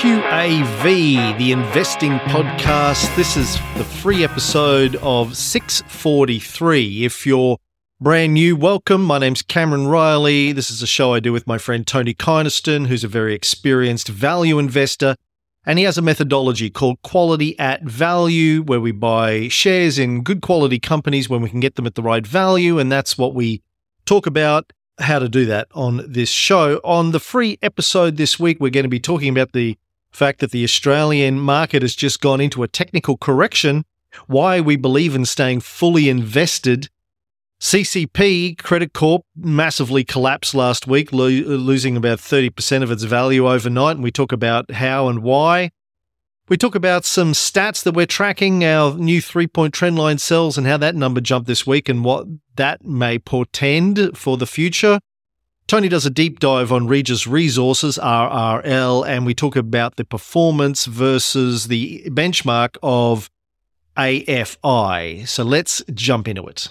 QAV, the investing podcast. This is the free episode of 643. If you're brand new, welcome. My name's Cameron Reilly. This is a show I do with my friend Tony Kynaston, who's a very experienced value investor. And he has a methodology called Quality at Value, where we buy shares in good quality companies when we can get them at the right value. And that's what we talk about how to do that on this show. On the free episode this week, we're going to be talking about the fact that the Australian market has just gone into a technical correction, why we believe in staying fully invested. CCP Credit Corp massively collapsed last week, lo- losing about 30% of its value overnight. And we talk about how and why. We talk about some stats that we're tracking, our new three point trendline sells, and how that number jumped this week and what that may portend for the future. Tony does a deep dive on Regis Resources, RRL, and we talk about the performance versus the benchmark of AFI. So let's jump into it.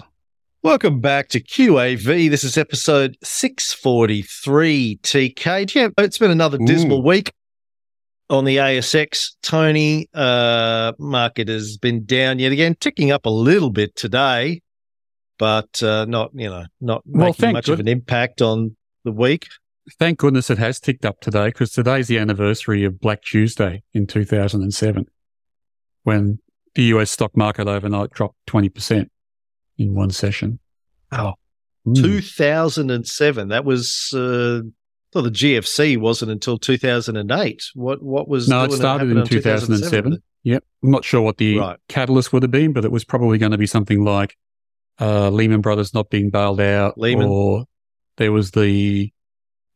Welcome back to QAV. This is episode 643 TK. Yeah, it's been another dismal week on the ASX, Tony, uh, market has been down yet again, ticking up a little bit today, but uh, not you know not Well, making thank much good- of an impact on the week. Thank goodness it has ticked up today because today's the anniversary of Black Tuesday in 2007 when the US stock market overnight dropped 20% in one session. Oh, Mm. 2007. That was uh, well, the GFC wasn't until 2008. What what was No, it started happened in 2007. Yep. I'm not sure what the Right. catalyst would have been, but it was probably going to be something like uh, Lehman Brothers not being bailed out, Lehman. or there was the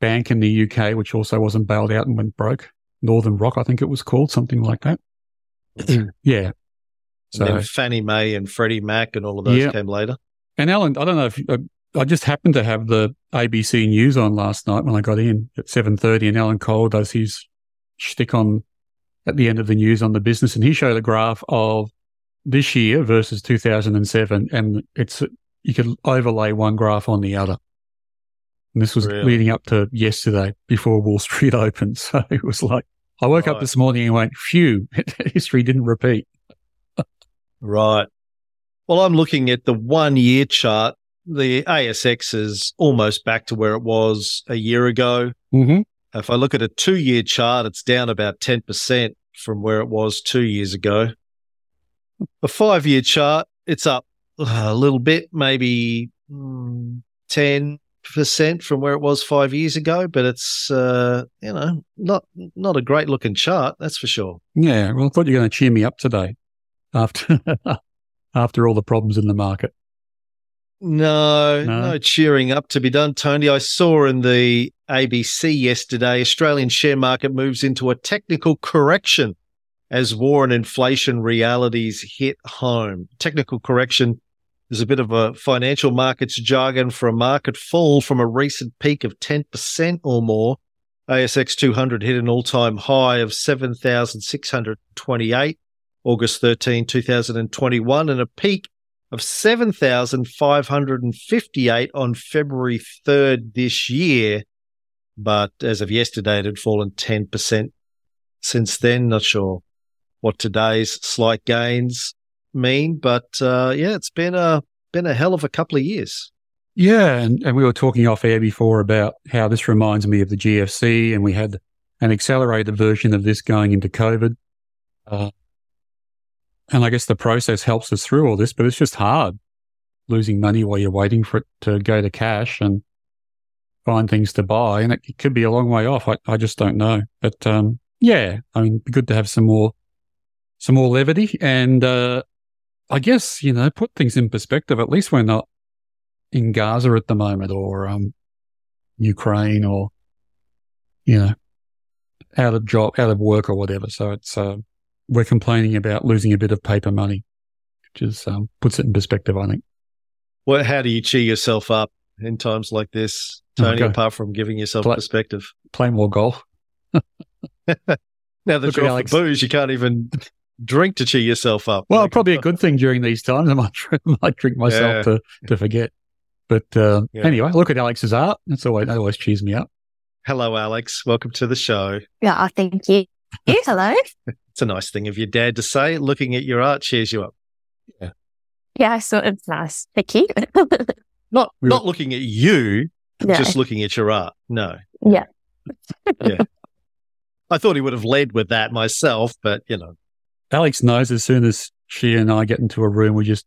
bank in the UK which also wasn't bailed out and went broke. Northern Rock, I think it was called, something like that. yeah. So Fannie Mae and Freddie Mac and all of those Yeah. came later. and Alan, I don't know if uh, I just happened to have the ABC News on last night when I got in at seven thirty, and Alan Kohler does his shtick on at the end of the news on the business, and he showed a graph of this year versus two thousand and seven, and it's you could overlay one graph on the other. And this was really? leading up to yesterday before Wall Street opened. So it was like, I woke right. up this morning and went, phew, history didn't repeat. right. Well, I'm looking at the one year chart. The ASX is almost back to where it was a year ago. Mm-hmm. If I look at a two year chart, it's down about 10% from where it was two years ago. A five year chart, it's up a little bit, maybe mm, 10, percent from where it was five years ago, but it's uh, you know not not a great looking chart, that's for sure. Yeah, well, I thought you were going to cheer me up today after after all the problems in the market. No, no, no, cheering up to be done, Tony. I saw in the ABC yesterday Australian share market moves into a technical correction as war and inflation realities hit home. Technical correction is a bit of a financial markets jargon for a market fall from a recent peak of 10% or more. ASX 200 hit an all-time high of 7,628 August 13, 2021 and a peak of 7,558 on February 3rd this year. But as of yesterday, it had fallen 10% since then. Not sure what today's slight gains mean, but uh, yeah, it's been a been a hell of a couple of years. Yeah, and, and we were talking off air before about how this reminds me of the GFC, and we had an accelerated version of this going into COVID. Uh, and I guess the process helps us through all this, but it's just hard losing money while you're waiting for it to go to cash and find things to buy. And it, it could be a long way off. I, I just don't know. But um, yeah, I mean, good to have some more, some more levity. And uh, I guess, you know, put things in perspective. At least we're not in Gaza at the moment or um, Ukraine or, you know, out of job, out of work or whatever. So it's, uh, we're complaining about losing a bit of paper money, which is, um, puts it in perspective, I think. Well, how do you cheer yourself up in times like this, Tony? Okay. Apart from giving yourself Play- perspective. Play more golf. Now that Look you're off Alex. the booze, you can't even drink to cheer yourself up. Well, Like- probably a good thing during these times. I might, might drink myself to, to forget. But uh, Yeah. anyway, look at Alex's art. That's always, that always cheers me up. Hello, Alex. Welcome to the show. Yeah, thank you. Yeah, hello. It's a nice thing of your dad to say. Looking at your art cheers you up. Yeah, Yeah, sort of nice. Thank you. Not We were- not looking at you, no. just looking at your art. No. Yeah. Yeah. I thought he would have led with that myself, but you know. Alex knows as soon as she and I get into a room, we just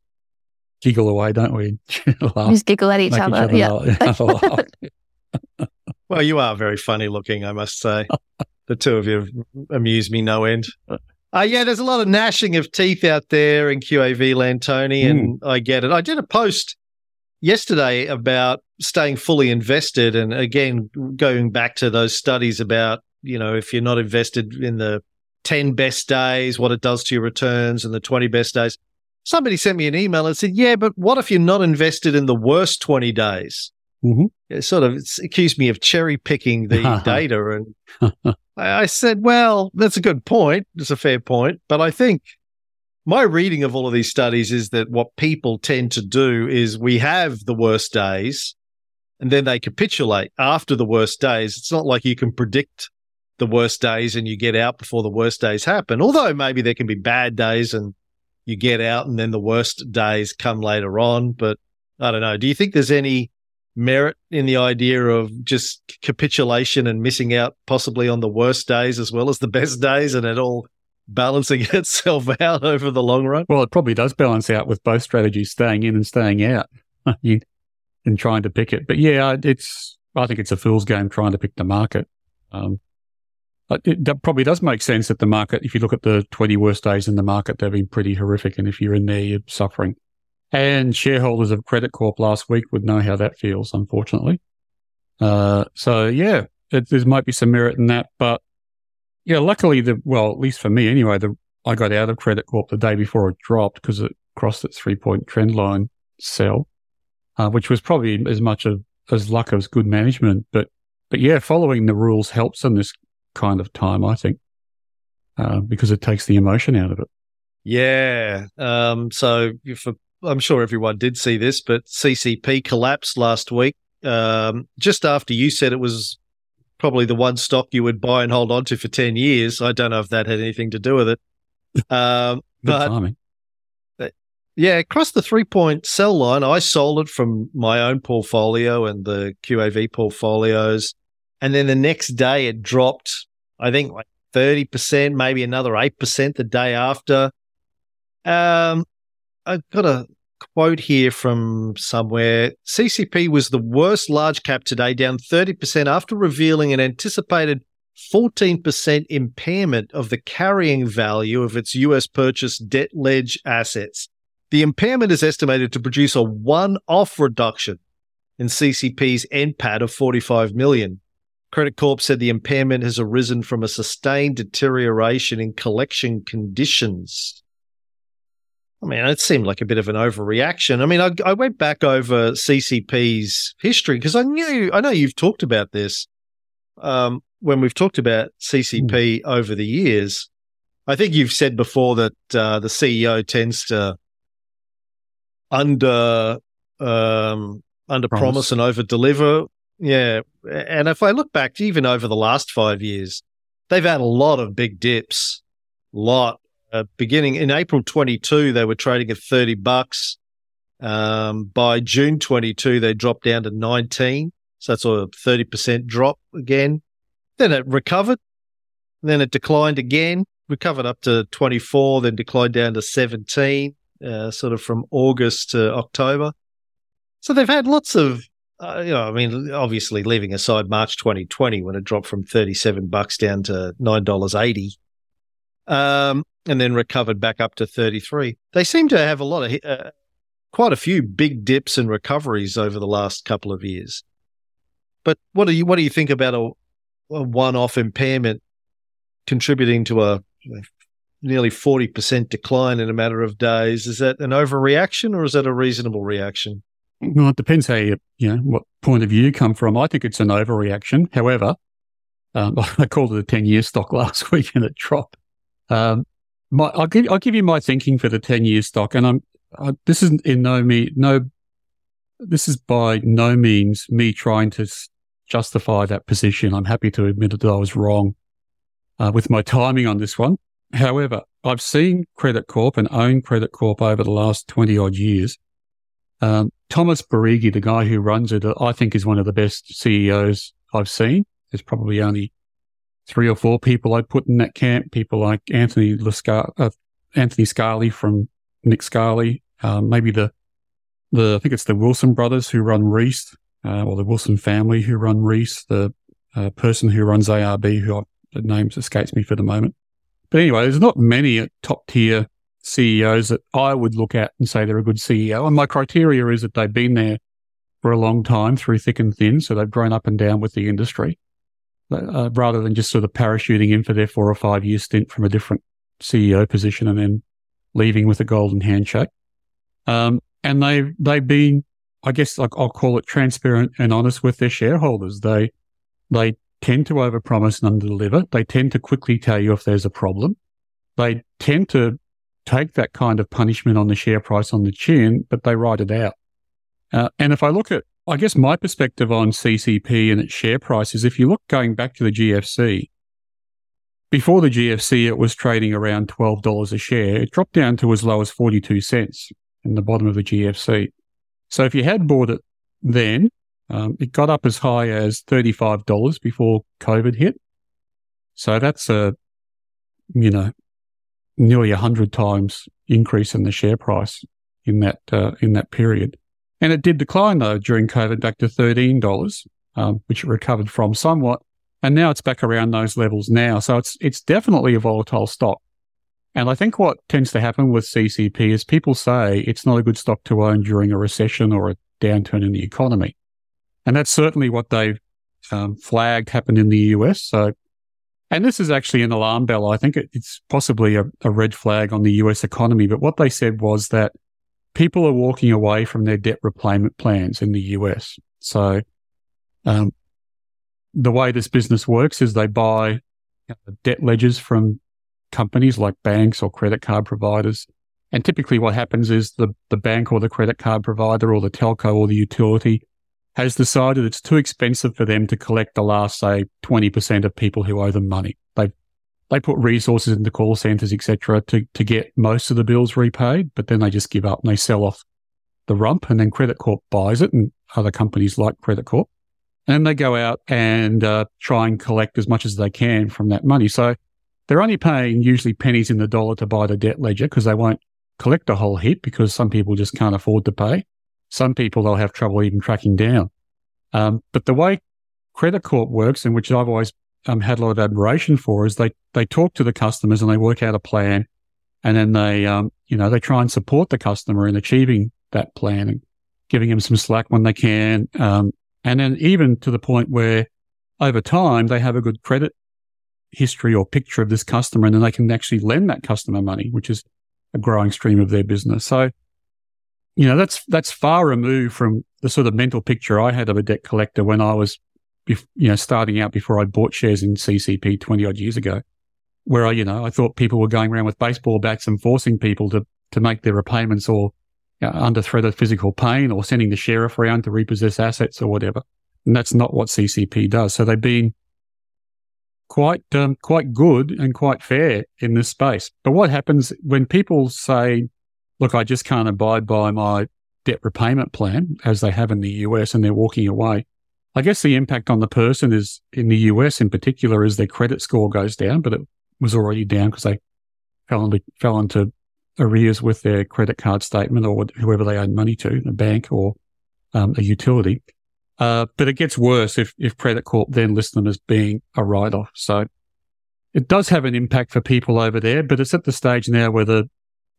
giggle away, don't we? Laugh, just giggle at each make other. yeah. laugh. laugh. Well, you are very funny looking, I must say. the two of you amuse me no end. Uh, yeah, there's a lot of gnashing of teeth out there in QAV land, Tony, and I get it. I did a post yesterday about staying fully invested, and again, going back to those studies about, you know, if you're not invested in the 10 best days, what it does to your returns, and the 20 best days. Somebody sent me an email and said, Yeah, but what if you're not invested in the worst 20 days? Mhm. It sort of accused me of cherry picking the data. And I I said, Well, that's a good point. It's a fair point. But I think my reading of all of these studies is that what people tend to do is we have the worst days and then they capitulate after the worst days. It's not like you can predict the worst days and you get out before the worst days happen. Although maybe there can be bad days and you get out and then the worst days come later on. But I don't know. Do you think there's any merit in the idea of just capitulation and missing out possibly on the worst days as well as the best days and it all balancing itself out over the long run? Well, it probably does balance out with both strategies, staying in and staying out, and trying to pick it. But yeah, it's I think it's a fool's game trying to pick the market. Um, it that probably does make sense that the market, if you look at the 20 worst days in the market, they've been pretty horrific. And if you're in there, you're suffering. And shareholders of Credit Corp last week would know how that feels, unfortunately. Uh, so yeah, it, there might be some merit in that, but yeah, luckily the, well, at least for me anyway, the, I got out of Credit Corp the day before it dropped because it crossed its three point trend line sell, uh, which was probably as much of, as luck as good management. But, but yeah, following the rules helps in this kind of time, I think, uh, because it takes the emotion out of it. Yeah. Um, so if, I'm sure everyone did see this, but CCP collapsed last week. Um, just after you said it was probably the one stock you would buy and hold on to for 10 years. I don't know if that had anything to do with it. Um, but timing. yeah, across the three point sell line, I sold it from my own portfolio and the QAV portfolios. And then the next day it dropped, I think like 30%, maybe another 8% the day after. Um, I've got a quote here from somewhere. CCP was the worst large cap today, down 30% after revealing an anticipated 14% impairment of the carrying value of its US purchase debt ledge assets. The impairment is estimated to produce a one-off reduction in CCP's NPAT of 45 million. Credit Corp said the impairment has arisen from a sustained deterioration in collection conditions. I mean, it seemed like a bit of an overreaction. I mean, I, I went back over CCP's history because I knew, I know you've talked about this um, when we've talked about CCP over the years. I think you've said before that uh, the CEO tends to under um, under promise. Promise. and over deliver. Yeah, and if I look back even over the last five years, they've had a lot of big dips. Lot uh, beginning in April 22, they were trading at 30 bucks. Um, by June 22, they dropped down to 19. So that's a 30% drop again. Then it recovered. Then it declined again, recovered up to 24, then declined down to 17, uh, sort of from August to October. So they've had lots of, uh, you know, I mean, obviously leaving aside March 2020 when it dropped from 37 bucks down to $9.80 um, and then recovered back up to 33. They seem to have a lot of, uh, quite a few big dips and recoveries over the last couple of years. But what do you what do you think about a, a one-off impairment contributing to a nearly 40% decline in a matter of days? Is that an overreaction or is that a reasonable reaction? Well, it depends how you, you know, what point of view you come from. I think it's an overreaction. However, um, I called it a 10 year stock last week and it dropped. Um, my, I'll give, I'll give you my thinking for the 10 year stock. And I'm, I, this isn't in no me, no, this is by no means me trying to justify that position. I'm happy to admit that I was wrong. uh, with my timing on this one. However, I've seen Credit Corp and owned Credit Corp over the last 20 odd years. Um, Thomas Beregi, the guy who runs it, I think is one of the best CEOs I've seen. There's probably only three or four people I'd put in that camp. People like Anthony Lascar- uh, Anthony Scali from Nick Scali, uh, maybe the the I think it's the Wilson brothers who run Reece, uh, or the Wilson family who run Reece. The uh, person who runs ARB, who I, the names escapes me for the moment. But anyway, there's not many top tier CEOs that I would look at and say they're a good CEO. And my criteria is that they've been there for a long time through thick and thin. So they've grown up and down with the industry uh, rather than just sort of parachuting in for their four or five year stint from a different CEO position and then leaving with a golden handshake. Um, and they've, they've been, I guess like I'll call it transparent and honest with their shareholders. They, they tend to overpromise and underdeliver. They tend to quickly tell you if there's a problem. They tend to take that kind of punishment on the share price on the chin, but they write it out. Uh, and if I look at, I guess my perspective on CCP and its share price is if you look going back to the GFC, before the GFC, it was trading around $12 a share. It dropped down to as low as 42 cents in the bottom of the GFC. So if you had bought it then, um, it got up as high as $35 before COVID hit. So that's a, you know, nearly a hundred times increase in the share price in that uh, in that period. And it did decline though during COVID back to thirteen dollars, um, which it recovered from somewhat, and now it's back around those levels now. So it's it's definitely a volatile stock. And I think what tends to happen with CCP is people say it's not a good stock to own during a recession or a downturn in the economy, and that's certainly what they've um, flagged happened in the US. So and this is actually an alarm bell. I think it's possibly a, a, red flag on the US economy. But what they said was that people are walking away from their debt repayment plans in the US. So, um, the way this business works is they buy debt ledgers from companies like banks or credit card providers. And typically what happens is the, the bank or the credit card provider or the telco or the utility has decided it's too expensive for them to collect the last, say, 20% of people who owe them money. They they put resources into call centers, etc., to to get most of the bills repaid, but then they just give up and they sell off the rump, and then Credit Corp buys it, and other companies like Credit Corp, and they go out and uh, try and collect as much as they can from that money. So they're only paying usually pennies in the dollar to buy the debt ledger because they won't collect a whole heap because some people just can't afford to pay. Some people they'll have trouble even tracking down. Um, but the way Credit Corp works, and which I've always um, had a lot of admiration for, is they they talk to the customers and they work out a plan, and then they um, you know they try and support the customer in achieving that plan and giving them some slack when they can, um, and then even to the point where over time they have a good credit history or picture of this customer, and then they can actually lend that customer money, which is a growing stream of their business. So you know, that's, that's far removed from the sort of mental picture I had of a debt collector when I was, you know, starting out before I bought shares in CCP 20 odd years ago, where I, you know, I thought people were going around with baseball bats and forcing people to, to make their repayments or you know, under threat of physical pain or sending the sheriff around to repossess assets or whatever. And that's not what CCP does. So they've been quite, um, quite good and quite fair in this space. But what happens when people say, look, I just can't abide by my debt repayment plan as they have in the US and they're walking away. I guess the impact on the person is in the US in particular is their credit score goes down, but it was already down because they fell into, fell into arrears with their credit card statement or whoever they owed money to, a bank or um, a utility. Uh, but it gets worse if, if Credit Corp then lists them as being a write off. So it does have an impact for people over there, but it's at the stage now where the,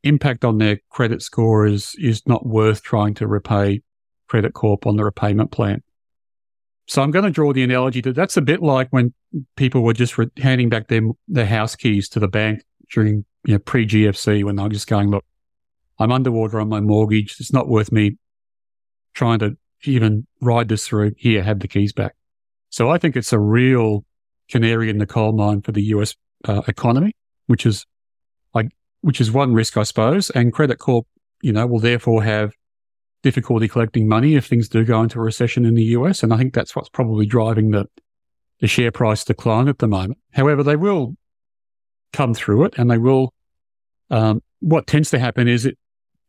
impact on their credit score is is not worth trying to repay Credit Corp on the repayment plan. So I'm going to draw the analogy that that's a bit like when people were just re- handing back their their house keys to the bank during you know, pre GFC when they were just going, look, I'm underwater on my mortgage. It's not worth me trying to even ride this through. Here, have the keys back. So I think it's a real canary in the coal mine for the US uh, economy, which is like which is one risk, I suppose. And Credit Corp, you know, will therefore have difficulty collecting money if things do go into a recession in the US. And I think that's what's probably driving the, the share price decline at the moment. However, they will come through it and they will. Um, what tends to happen is it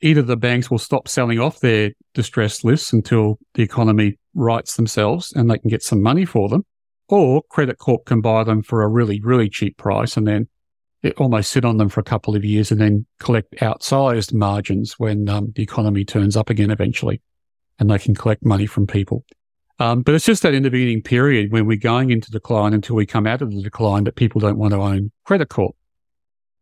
either the banks will stop selling off their distressed lists until the economy rights themselves and they can get some money for them, or Credit Corp can buy them for a really, really cheap price and then almost sit on them for a couple of years and then collect outsized margins when um, the economy turns up again eventually and they can collect money from people. Um, but it's just that intervening period when we're going into decline until we come out of the decline that people don't want to own Credit Corp.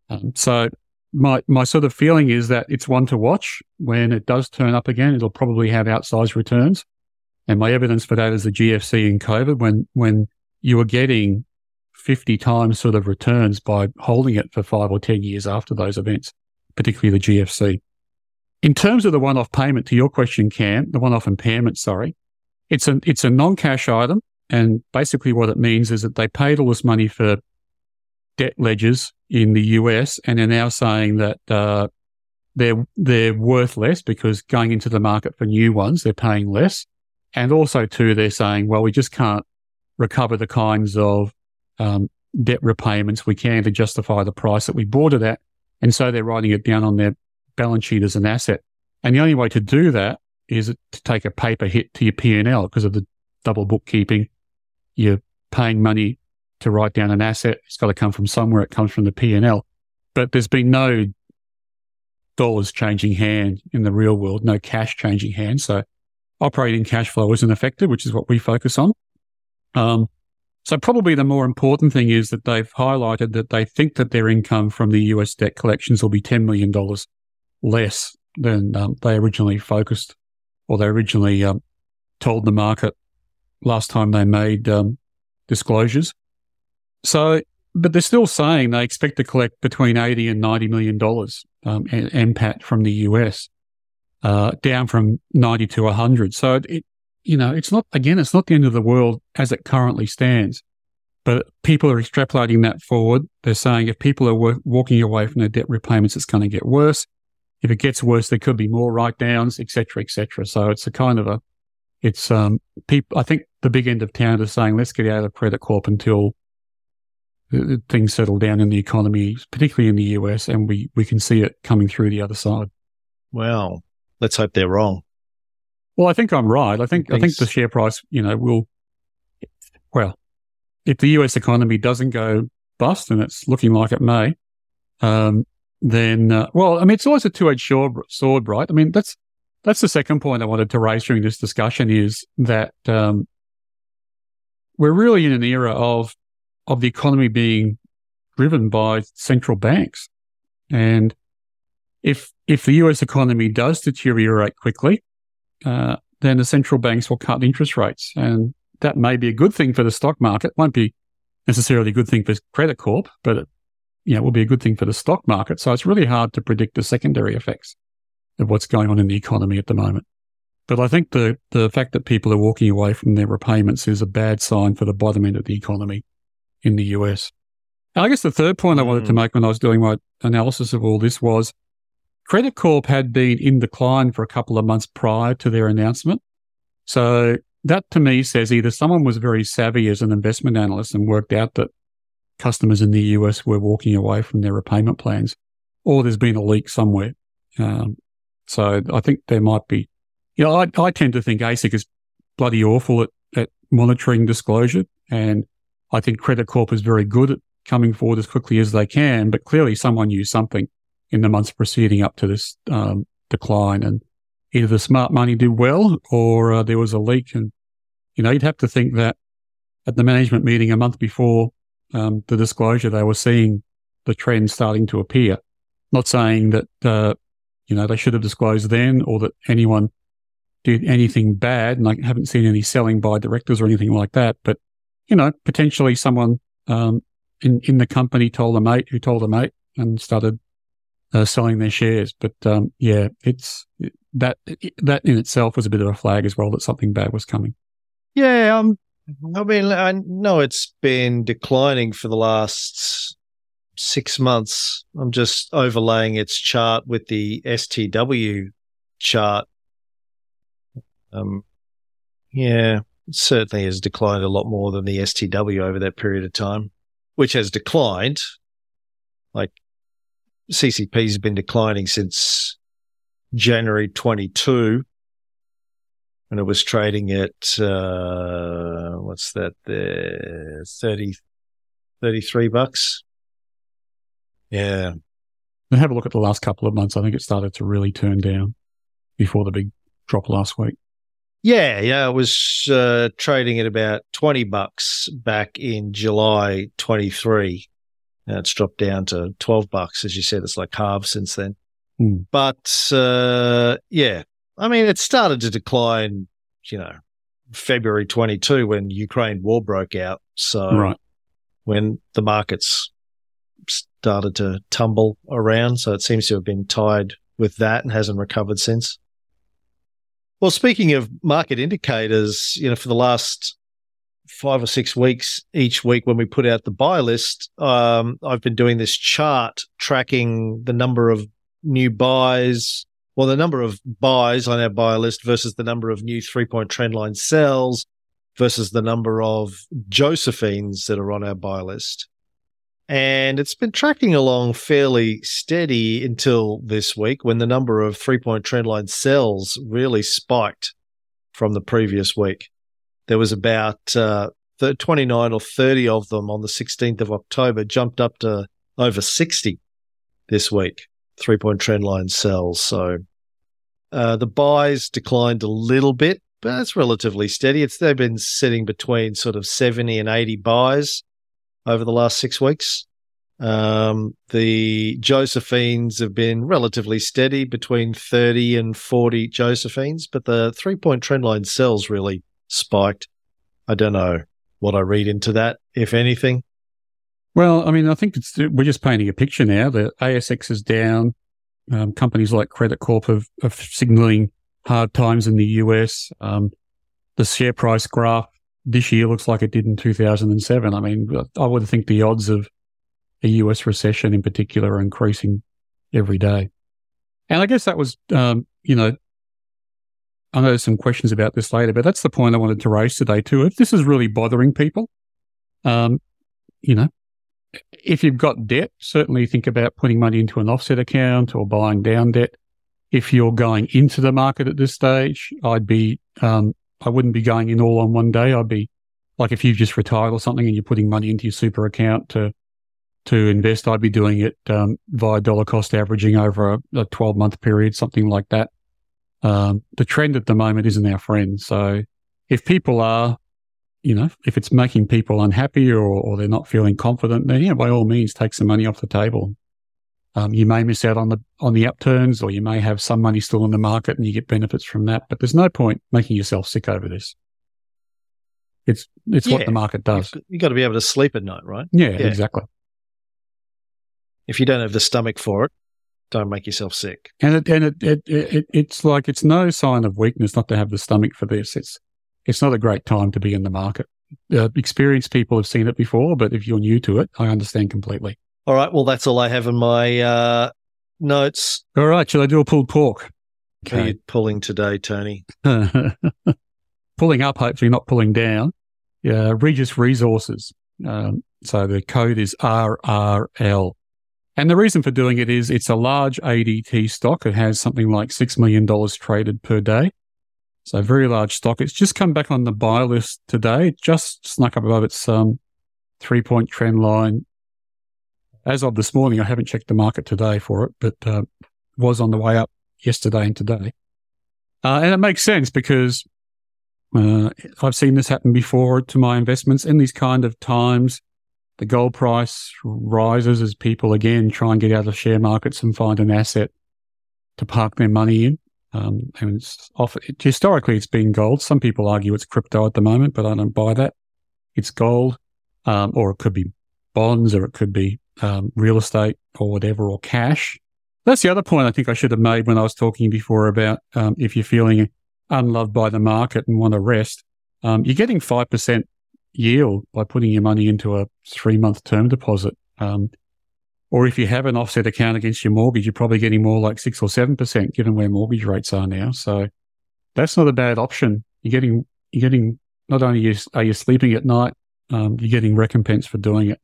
Um, so my my sort of feeling is that it's one to watch. When it does turn up again, it'll probably have outsized returns. And my evidence for that is the GFC and COVID when when you were getting 50 times sort of returns by holding it for five or 10 years after those events, particularly the GFC. In terms of the one-off payment to your question, Cam, the one-off impairment, sorry, it's a, it's a non-cash item. And basically what it means is that they paid all this money for debt ledgers in the US and they're now saying that, uh, they're, they're worth less because going into the market for new ones, they're paying less. And also too, they're saying, well, we just can't recover the kinds of, um, debt repayments we can to justify the price that we bought it at. And so they're writing it down on their balance sheet as an asset. And the only way to do that is to take a paper hit to your P&L because of the double bookkeeping. You're paying money to write down an asset. It's got to come from somewhere. It comes from the P&L. But there's been no dollars changing hand in the real world, no cash changing hand. So operating cash flow isn't affected, which is what we focus on. Um, so probably the more important thing is that they've highlighted that they think that their income from the US debt collections will be $10 million less than um, they originally focused or they originally um, told the market last time they made um, disclosures. So, but they're still saying they expect to collect between 80 and 90 million dollars um, NPAT from the US, uh, down from 90 to 100. So it, you know, it's not again, it's not the end of the world as it currently stands. But people are extrapolating that forward. They're saying if people are walking away from their debt repayments, it's going to get worse if it gets worse, there could be more write downs, etc., etc. So it's a kind of a, it's um, people. I think the big end of town is saying let's get out of credit corp until things settle down in the economy, particularly in the US, and we we can see it coming through the other side. Well, let's hope they're wrong. Well, I think I'm right. I think. I think the share price, you know, will. Well, if the US economy doesn't go bust, and it's looking like it may, um, then, uh, well, I mean, it's always a two-edged sword, right? I mean, that's that's the second point I wanted to raise during this discussion is that um, we're really in an era of of the economy being driven by central banks, and if if the U.S. economy does deteriorate quickly, uh, then the central banks will cut interest rates, and that may be a good thing for the stock market. Won't be necessarily a good thing for credit corp, but it you know, will be a good thing for the stock market. So it's really hard to predict the secondary effects of what's going on in the economy at the moment. But I think the, the fact that people are walking away from their repayments is a bad sign for the bottom end of the economy in the US. And I guess the third point I wanted to mm. make when I was doing my analysis of all this was Credit Corp had been in decline for a couple of months prior to their announcement. So that to me says either someone was very savvy as an investment analyst and worked out that customers in the US were walking away from their repayment plans, or there's been a leak somewhere. Um, so I think there might be, you know, I, I tend to think ASIC is bloody awful at, at monitoring disclosure. And I think Credit Corp is very good at coming forward as quickly as they can, but clearly someone used something in the months preceding up to this um, decline. And either the smart money did well or uh, there was a leak. And, you know, you'd have to think that at the management meeting a month before um, the disclosure, they were seeing the trend starting to appear. Not saying that, uh, you know, they should have disclosed then or that anyone did anything bad. And I haven't seen any selling by directors or anything like that. But, you know, potentially someone, um, in, in the company told a mate who told a mate and started uh, selling their shares. But, um, yeah, it's that, that in itself was a bit of a flag as well that something bad was coming. Yeah. Um, I mean, I know it's been declining for the last six months. I'm just overlaying its chart with the STW chart. Um, yeah, it certainly has declined a lot more than the STW over that period of time, which has declined. Like CCPs have been declining since January 22 and it was trading at, uh, what's that there? 30, 33 bucks. Yeah. And have a look at the last couple of months. I think it started to really turn down before the big drop last week. Yeah, yeah, it was uh, trading at about twenty bucks back in July twenty three. Now it's dropped down to twelve bucks, as you said. It's like halved since then. Mm. But uh, yeah, I mean, it started to decline. You know, February twenty two when Ukraine war broke out. So right. when the markets started to tumble around, so it seems to have been tied with that and hasn't recovered since. Well, speaking of market indicators, you know, for the last five or six weeks, each week when we put out the buy list, um, I've been doing this chart tracking the number of new buys, well, the number of buys on our buy list versus the number of new three point trendline sells versus the number of Josephines that are on our buy list and it's been tracking along fairly steady until this week when the number of three point trendline sells really spiked from the previous week. There was about uh, 29 or 30 of them on the 16th of October, jumped up to over 60 this week. Three point trendline sells. So uh, the buys declined a little bit, but it's relatively steady. It's they've been sitting between sort of 70 and 80 buys over the last six weeks. Um, the Josephines have been relatively steady between 30 and 40 Josephines, but the three point trendline sells really spiked. I don't know what I read into that, if anything. Well, I mean, I think we're just painting a picture now. The ASX is down. Um, companies like Credit Corp have signaling hard times in the US. Um, the share price graph this year looks like it did in 2007. I mean, I would think the odds of a US recession in particular are increasing every day. And I guess that was, um, you know, I know there's some questions about this later, but that's the point I wanted to raise today too. If this is really bothering people, um, you know, if you've got debt, certainly think about putting money into an offset account or buying down debt. If you're going into the market at this stage, I'd be um, I wouldn't be going in all on one day. I'd be like if you've just retired or something and you're putting money into your super account to to invest, I'd be doing it um, via dollar cost averaging over a, a 12 month period, something like that. Um, the trend at the moment isn't our friend. So if people are, you know, if it's making people unhappy or, or they're not feeling confident, then yeah, by all means, take some money off the table. Um, you may miss out on the on the upturns, or you may have some money still in the market and you get benefits from that. But there's no point making yourself sick over this. It's it's yeah. what the market does. You've got to be able to sleep at night, right? Yeah, yeah, exactly. If you don't have the stomach for it, don't make yourself sick. And it, and it, it, it it's like it's no sign of weakness not to have the stomach for this. It's it's not a great time to be in the market. Uh, experienced people have seen it before, but if you're new to it, I understand completely. All right. Well, that's all I have in my uh, notes. All right. Shall I do a pulled pork? Okay. are you pulling today, Tony? pulling up, hopefully not pulling down. Yeah, Regis Resources. Um, so the code is RRL. And the reason for doing it is it's a large ADT stock. It has something like $6 million traded per day. So very large stock. It's just come back on the buy list today. It just snuck up above its um, three point trend line as of this morning, I haven't checked the market today for it, but uh, was on the way up yesterday and today. Uh, and it makes sense because uh, I've seen this happen before to my investments in these kind of times. The gold price rises as people again try and get out of share markets and find an asset to park their money in. Um, and it's often, it, historically, it's been gold. Some people argue it's crypto at the moment, but I don't buy that. It's gold, um, or it could be bonds, or it could be um, real estate or whatever, or cash. That's the other point I think I should have made when I was talking before about um, if you're feeling unloved by the market and want to rest, um, you're getting 5% yield by putting your money into a three month term deposit. Um, or if you have an offset account against your mortgage, you're probably getting more like six or 7% given where mortgage rates are now. So that's not a bad option. You're getting, you're getting, not only are you sleeping at night, um, you're getting recompense for doing it.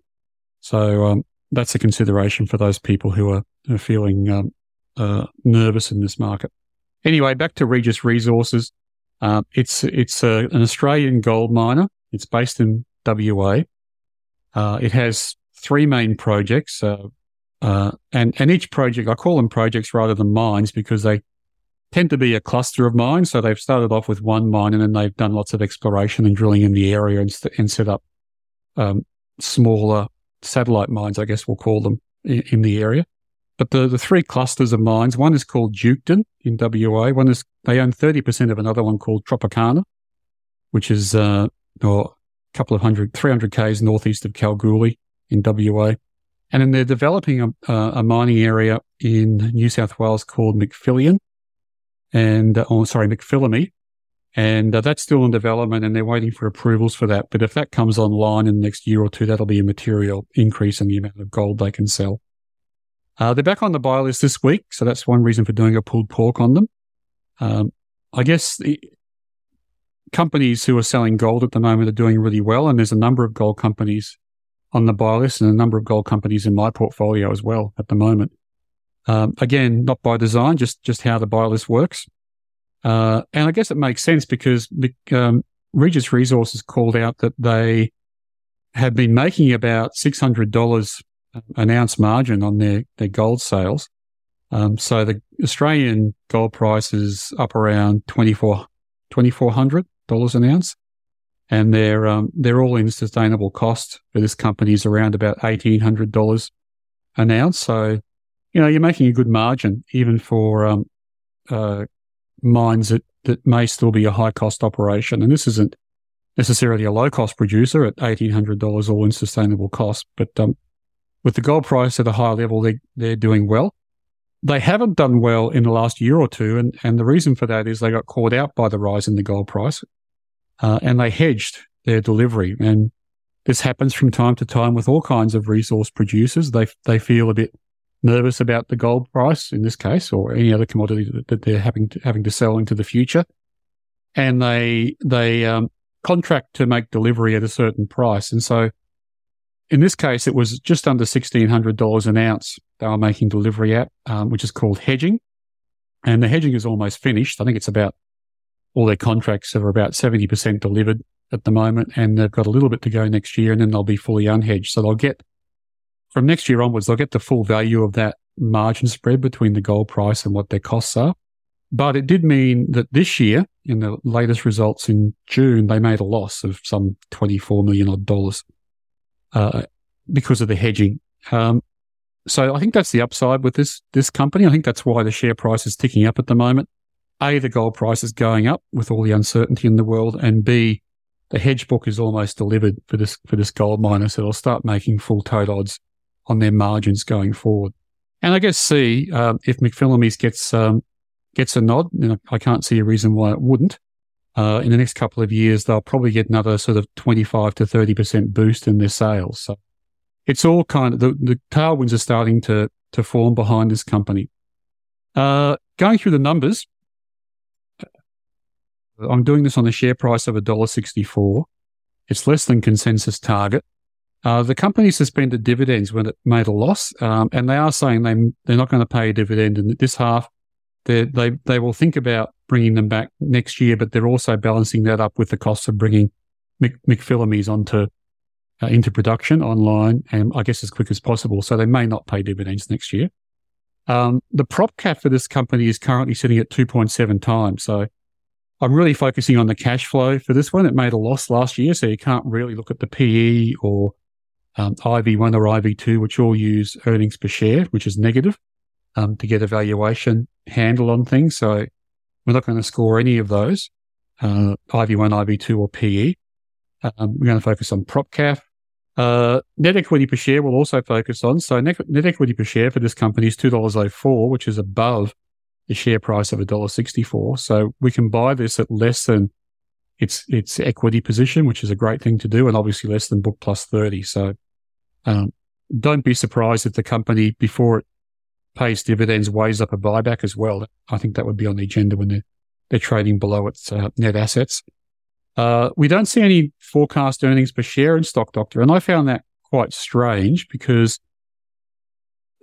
So, um, that's a consideration for those people who are, are feeling um, uh, nervous in this market. Anyway, back to Regis Resources. Uh, it's it's a, an Australian gold miner. It's based in WA. Uh, it has three main projects, uh, uh, and and each project I call them projects rather than mines because they tend to be a cluster of mines. So they've started off with one mine, and then they've done lots of exploration and drilling in the area and, and set up um, smaller satellite mines, I guess we'll call them, in, in the area. But the, the three clusters of mines, one is called Duketon in WA. One is, they own 30% of another one called Tropicana, which is, uh, a couple of hundred, 300 Ks northeast of Kalgoorlie in WA. And then they're developing a, a mining area in New South Wales called McPhillian and, uh, oh, sorry, McPhillamy. And uh, that's still in development and they're waiting for approvals for that. But if that comes online in the next year or two, that'll be a material increase in the amount of gold they can sell. Uh, they're back on the buy list this week, so that's one reason for doing a pulled pork on them. Um, I guess the companies who are selling gold at the moment are doing really well, and there's a number of gold companies on the buy list and a number of gold companies in my portfolio as well at the moment. Um, again, not by design, just just how the buy list works. Uh, and I guess it makes sense because um, Regis Resources called out that they have been making about six hundred dollars an ounce margin on their, their gold sales. Um, so the Australian gold price is up around 24, $2,400 an ounce. And their, um, their all in sustainable cost for this company is around about $1,800 an ounce. So, you know, you're making a good margin even for, um, uh, mines that, that may still be a high cost operation. And this isn't necessarily a low cost producer at $1,800 all in sustainable cost, but, um, with the gold price at a high level, they, they're doing well. They haven't done well in the last year or two. And, and the reason for that is they got caught out by the rise in the gold price uh, and they hedged their delivery. And this happens from time to time with all kinds of resource producers. They, they feel a bit nervous about the gold price in this case or any other commodity that, they're having to, having to sell into the future. And they, they, um, contract to make delivery at a certain price. And so in this case, it was just under $1,600 an ounce they were making delivery at, um, which is called hedging. And the hedging is almost finished. I think it's about all their contracts are about 70% delivered at the moment, and they've got a little bit to go next year, and then they'll be fully unhedged. So they'll get from next year onwards, they'll get the full value of that margin spread between the gold price and what their costs are. But it did mean that this year, in the latest results in June, they made a loss of some 24 million odd dollars uh, because of the hedging. Um, so I think that's the upside with this this company. I think that's why the share price is ticking up at the moment. A, the gold price is going up with all the uncertainty in the world, and B, the hedge book is almost delivered for this for this gold miner, so they'll start making full tote odds on their margins going forward. And I guess C, uh, if McPhillamys gets um, gets a nod, I can't see a reason why it wouldn't uh, in the next couple of years, they'll probably get another sort of 25 to 30% boost in their sales. So it's all kind of the, the tailwinds are starting to, to form behind this company. Uh, going through the numbers, I'm doing this on a share price of $1.64. It's less than consensus target. Uh, the company suspended dividends when it made a loss, um, and they are saying they, they're not going to pay a dividend in this half. They, they, will think about bringing them back next year, but they're also balancing that up with the costs of bringing Mc, onto uh, into production online and I guess as quick as possible. So they may not pay dividends next year. Um, the prop cap for this company is currently sitting at 2.7 times. So I'm really focusing on the cash flow for this one. It made a loss last year, so you can't really look at the PE or um, IV1 or IV2, which all use earnings per share, which is negative, um, to get a valuation handle on things. So we're not going to score any of those, uh, IV1, IV2 or PE. Um, we're going to focus on prop cap. Uh, net equity per share we'll also focus on. So net, net equity per share for this company is $2.04, which is above the share price of $1.64. So we can buy this at less than its, its equity position, which is a great thing to do, and obviously less than book plus 30. So, um, don't be surprised if the company before it pays dividends weighs up a buyback as well. I think that would be on the agenda when they're, they're trading below its uh, net assets. Uh, we don't see any forecast earnings per share in Stock Doctor, and I found that quite strange because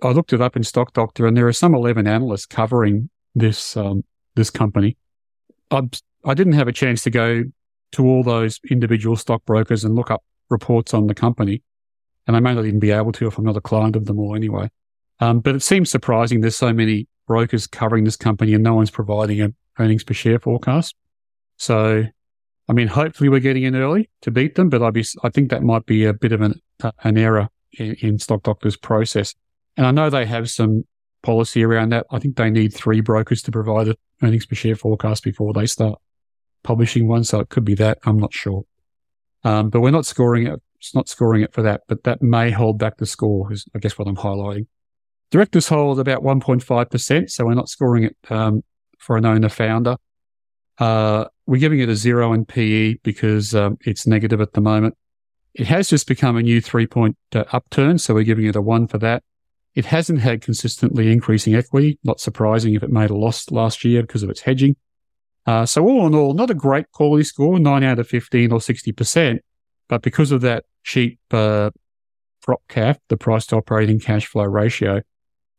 I looked it up in Stock Doctor, and there are some eleven analysts covering this um, this company. I I didn't have a chance to go to all those individual stockbrokers and look up reports on the company, and I may not even be able to if I'm not a client of them all anyway. Um, but it seems surprising there's so many brokers covering this company and no one's providing an earnings per share forecast. So, I mean, hopefully we're getting in early to beat them, but I, I think that might be a bit of an, an error in, in Stock Doctor's process. And I know they have some policy around that. I think they need three brokers to provide an earnings per share forecast before they start publishing one. So it could be that. I'm not sure. Um, but we're not scoring it. It's not scoring it for that, but that may hold back the score is, I guess, what I'm highlighting. Directors hold about 1.5%, so we're not scoring it um, for an owner founder. Uh, we're giving it a zero in PE because um, it's negative at the moment. It has just become a new three point uh, upturn, so we're giving it a one for that. It hasn't had consistently increasing equity, not surprising if it made a loss last year because of its hedging. Uh, so all in all, not a great quality score, nine out of 15 or 60%, but because of that cheap uh, prop cap, the price to operating cash flow ratio,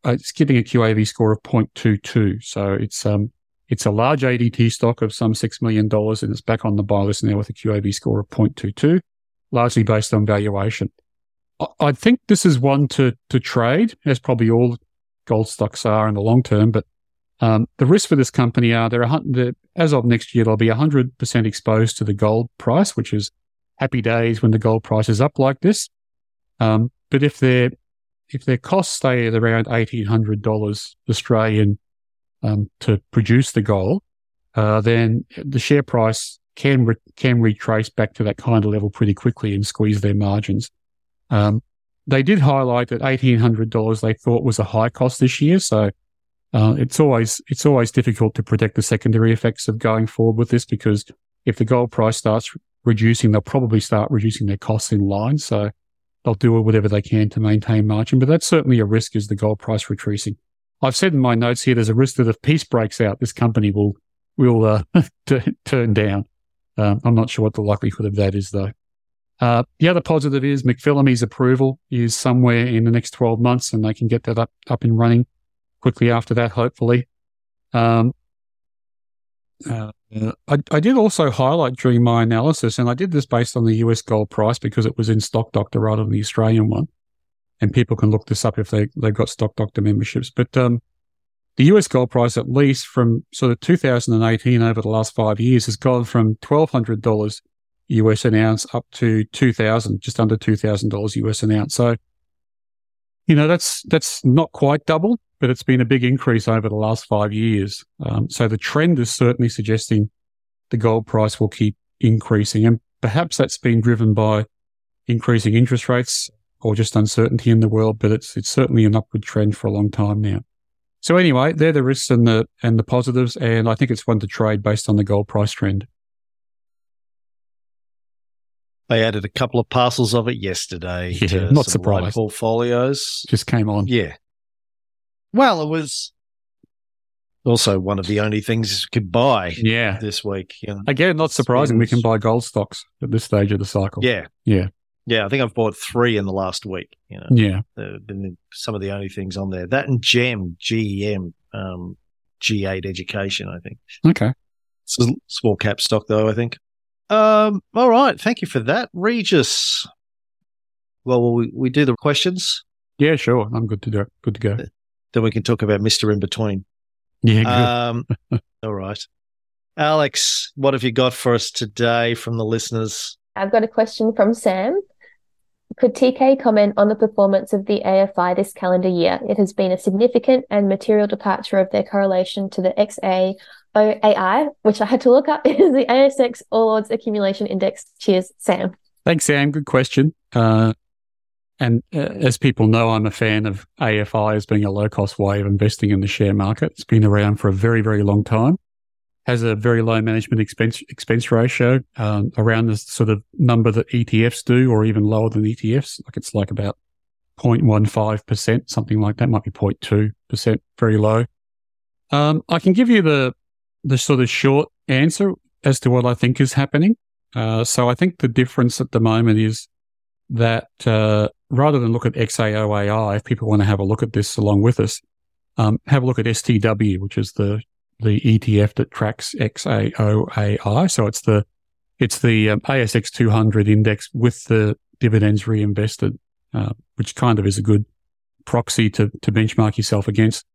uh, it's getting a QAV score of 0.22. So it's um it's a large ADT stock of some $6 million and it's back on the buy list now with a QAV score of 0.22, largely based on valuation. I, I think this is one to, to trade, as probably all gold stocks are in the long term, but um, the risks for this company are they're, they're, as of next year, they'll be 100% exposed to the gold price, which is happy days when the gold price is up like this. Um, but if they're if their costs stay at around $1,800 Australian um, to produce the gold, uh, then the share price can re- can retrace back to that kind of level pretty quickly and squeeze their margins. Um, they did highlight that $1,800 they thought was a high cost this year. So uh, it's always it's always difficult to predict the secondary effects of going forward with this because if the gold price starts reducing, they'll probably start reducing their costs in line. So they'll do whatever they can to maintain margin. But that's certainly a risk as the gold price retreating. I've said in my notes here, there's a risk that if peace breaks out, this company will will uh, t- turn down. Um, I'm not sure what the likelihood of that is, though. Uh, the other positive is McPhillamy's approval is somewhere in the next 12 months, and they can get that up up and running quickly after that, hopefully. Um, uh, I, I, did also highlight during my analysis, and I did this based on the US gold price because it was in Stock Doctor rather than the Australian one. And people can look this up if they, they've got Stock Doctor memberships. But um, the US gold price, at least from sort of 2018 over the last five years, has gone from $1,200 US an ounce up to 2000 just under $2,000 US an ounce. So, you know, that's, that's not quite double, but it's been a big increase over the last five years. Um, so the trend is certainly suggesting the gold price will keep increasing. And perhaps that's been driven by increasing interest rates or just uncertainty in the world, but it's, it's certainly an upward trend for a long time now. So anyway, they're the risks and the, and the positives. And I think it's one to trade based on the gold price trend. They added a couple of parcels of it yesterday. Yeah, not surprised. Portfolios just came on. Yeah, well, it was also one of the only things you could buy yeah. this week. You know, Again, not surprising. We can buy gold stocks at this stage of the cycle. Yeah. Yeah. Yeah. I think I've bought three in the last week. You know, yeah. They've been some of the only things on there. That and GEM, GEM, um, G8 education, I think. Okay. It's a small cap stock, though, I think. Um, all right. Thank you for that, Regis. Well, we, we do the questions? Yeah, sure. I'm good to do. Good to go. Then we can talk about Mr. In Between. Yeah. Um, all right. Alex, what have you got for us today from the listeners? I've got a question from Sam. Could TK comment on the performance of the AFI this calendar year? It has been a significant and material departure of their correlation to the XAOAI, which I had to look up, is the ASX All Ords Accumulation Index. Cheers, Sam. Thanks, Sam. Good question. Uh, and uh, as people know, I'm a fan of AFI as being a low cost way of investing in the share market. It's been around for a very, very long time. Has a very low management expense expense ratio, um, around the sort of number that ETFs do, or even lower than ETFs. Like it's like about 0.15%, something like that, might be 0.2%, very low. Um, I can give you the the sort of short answer as to what I think is happening. Uh, so I think the difference at the moment is that uh, rather than look at XAOAI, if people want to have a look at this along with us, um, have a look at STW, which is the the ETF that tracks XAOAI. So it's the it's the um, ASX 200 index with the dividends reinvested, uh, which kind of is a good proxy to to benchmark yourself against.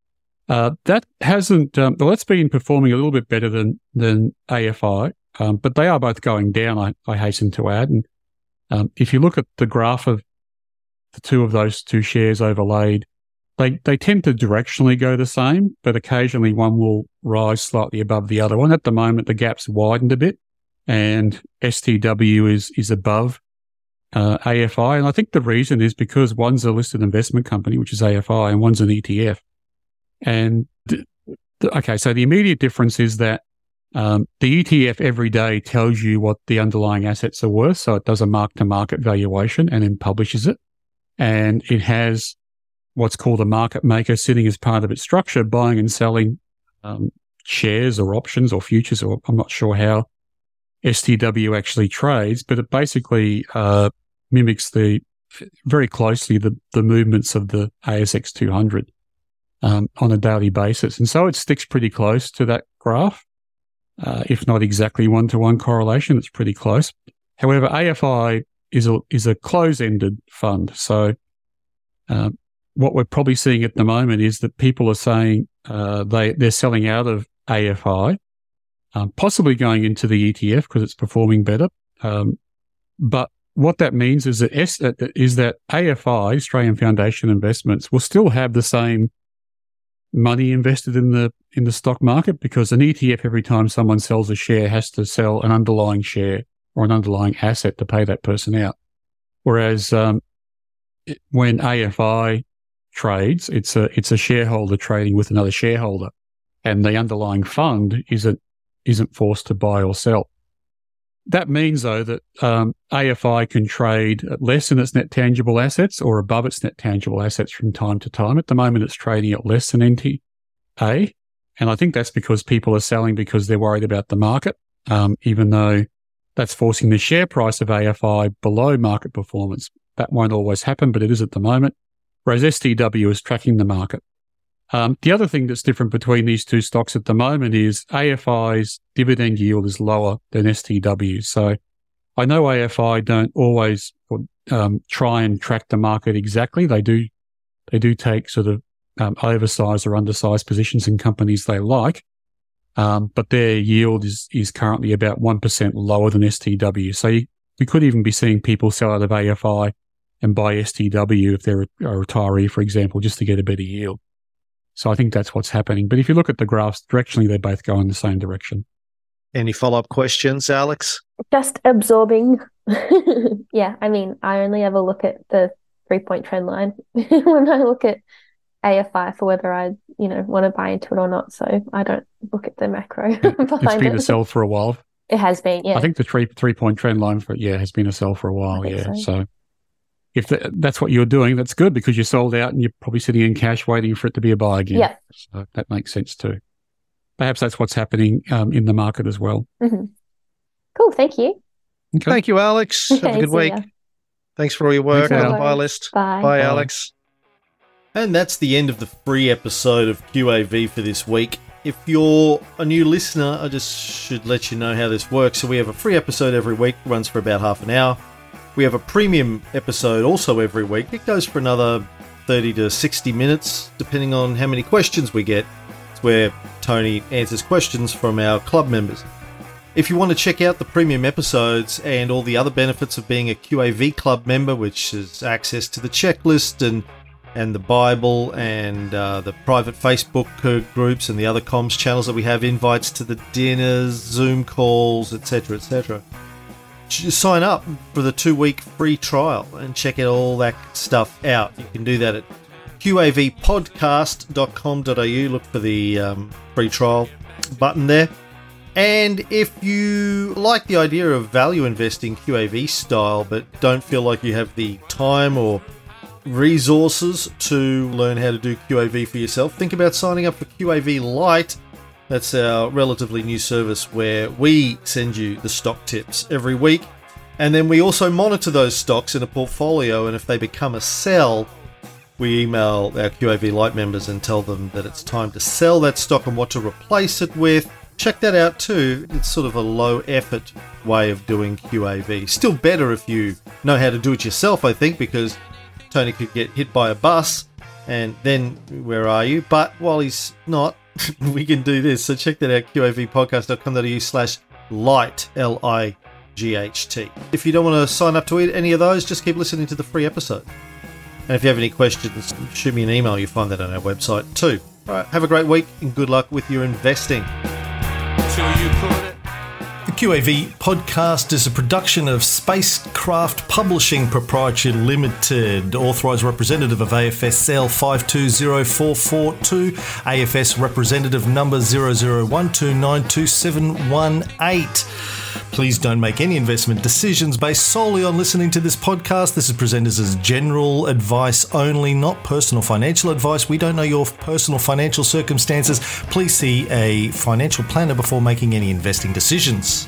Uh, that hasn't um, well, that's been performing a little bit better than than AFI, um, but they are both going down. I, I hasten to add, and um, if you look at the graph of the two of those two shares overlaid, they they tend to directionally go the same, but occasionally one will rise slightly above the other one. At the moment, the gap's widened a bit, and STW is is above uh, AFI, and I think the reason is because one's a listed investment company, which is AFI, and one's an ETF. And th- th- okay, so the immediate difference is that um, the ETF every day tells you what the underlying assets are worth. So it does a mark to market valuation and then publishes it. And it has what's called a market maker sitting as part of its structure, buying and selling um, shares or options or futures, or I'm not sure how STW actually trades, but it basically uh, mimics the very closely the, the movements of the ASX 200 um, on a daily basis. And so it sticks pretty close to that graph uh, if not exactly one to one correlation. It's pretty close. However, AFI is a is a close ended fund. So uh, what we're probably seeing at the moment is that people are saying uh, they they're selling out of AFI, um, possibly going into the ETF because it's performing better. Um, but what that means is that S, is that AFI Australian Foundation Investments will still have the same money invested in the in the stock market because an ETF every time someone sells a share has to sell an underlying share or an underlying asset to pay that person out. Whereas um, it, when AFI trades, it's a it's a shareholder trading with another shareholder, and the underlying fund isn't isn't forced to buy or sell. That means, though, that um, AFI can trade less than its net tangible assets or above its net tangible assets from time to time. At the moment, it's trading at less than NTA. And I think that's because people are selling because they're worried about the market, um, even though that's forcing the share price of AFI below market performance. That won't always happen, but it is at the moment. Whereas STW is tracking the market. Um, the other thing that's different between these two stocks at the moment is AFI's dividend yield is lower than STW. So I know AFI don't always um, try and track the market exactly. They do, they do take sort of um, oversized or undersized positions in companies they like. Um, but their yield is, is currently about 1% lower than STW. So you, we could even be seeing people sell out of AFI and buy STW if they're a, a retiree, for example, just to get a better yield. So I think that's what's happening. But if you look at the graphs, directionally, they both go in the same direction. Any follow up questions, Alex? Just absorbing. yeah, I mean, I only ever look at the three point trend line when I look at AFI for whether I, you know, want to buy into it or not. So I don't look at the macro. It, it's been it. a sell for a while. It has been, yeah. I think the three three point trend line for yeah has been a sell for a while. Yeah, so. so if that's what you're doing, that's good because you're sold out and you're probably sitting in cash waiting for it to be a buy again. Yeah. So that makes sense too. Perhaps that's what's happening um, in the market as well. Mm-hmm. Cool. Thank you. Okay. Thank you, Alex. Okay, Have a good week. Ya. Thanks for all your work on the buy list. Bye. Bye, Bye, Alex. And that's the end of the free episode of QAV for this week. If you're a new listener, I just should let you know how this works. So we have a free episode every week, runs for about half an hour. We have a premium episode also every week. It goes for another 30 to 60 minutes, depending on how many questions we get. It's where Tony answers questions from our club members. If you want to check out the premium episodes and all the other benefits of being a QAV club member, which is access to the checklist and and the Bible and uh, the private Facebook groups and the other comms channels that we have, invites to the dinners, Zoom calls, etc., etc sign up for the two week free trial and check out all that stuff out. You can do that at qavpodcast.com.au. Look for the um, free trial button there. And if you like the idea of value investing QAV style, but don't feel like you have the time or resources to learn how to do QAV for yourself, think about signing up for QAV Light that's our relatively new service where we send you the stock tips every week. And then we also monitor those stocks in a portfolio, and if they become a sell, we email our QAV Light members and tell them that it's time to sell that stock and what to replace it with. Check that out too. It's sort of a low effort way of doing QAV. Still better if you know how to do it yourself, I think, because Tony could get hit by a bus and then where are you? But while he's not, we can do this. So check that out, qavpodcast.com.au slash light, L-I-G-H-T. If you don't want to sign up to any of those, just keep listening to the free episode. And if you have any questions, shoot me an email. You'll find that on our website too. All right, have a great week and good luck with your investing. QAV podcast is a production of Spacecraft Publishing Proprietary Limited, authorised representative of AFSL 520442, AFS representative number 0012922718. Please don't make any investment decisions based solely on listening to this podcast. This is presented as general advice only, not personal financial advice. We don't know your personal financial circumstances. Please see a financial planner before making any investing decisions.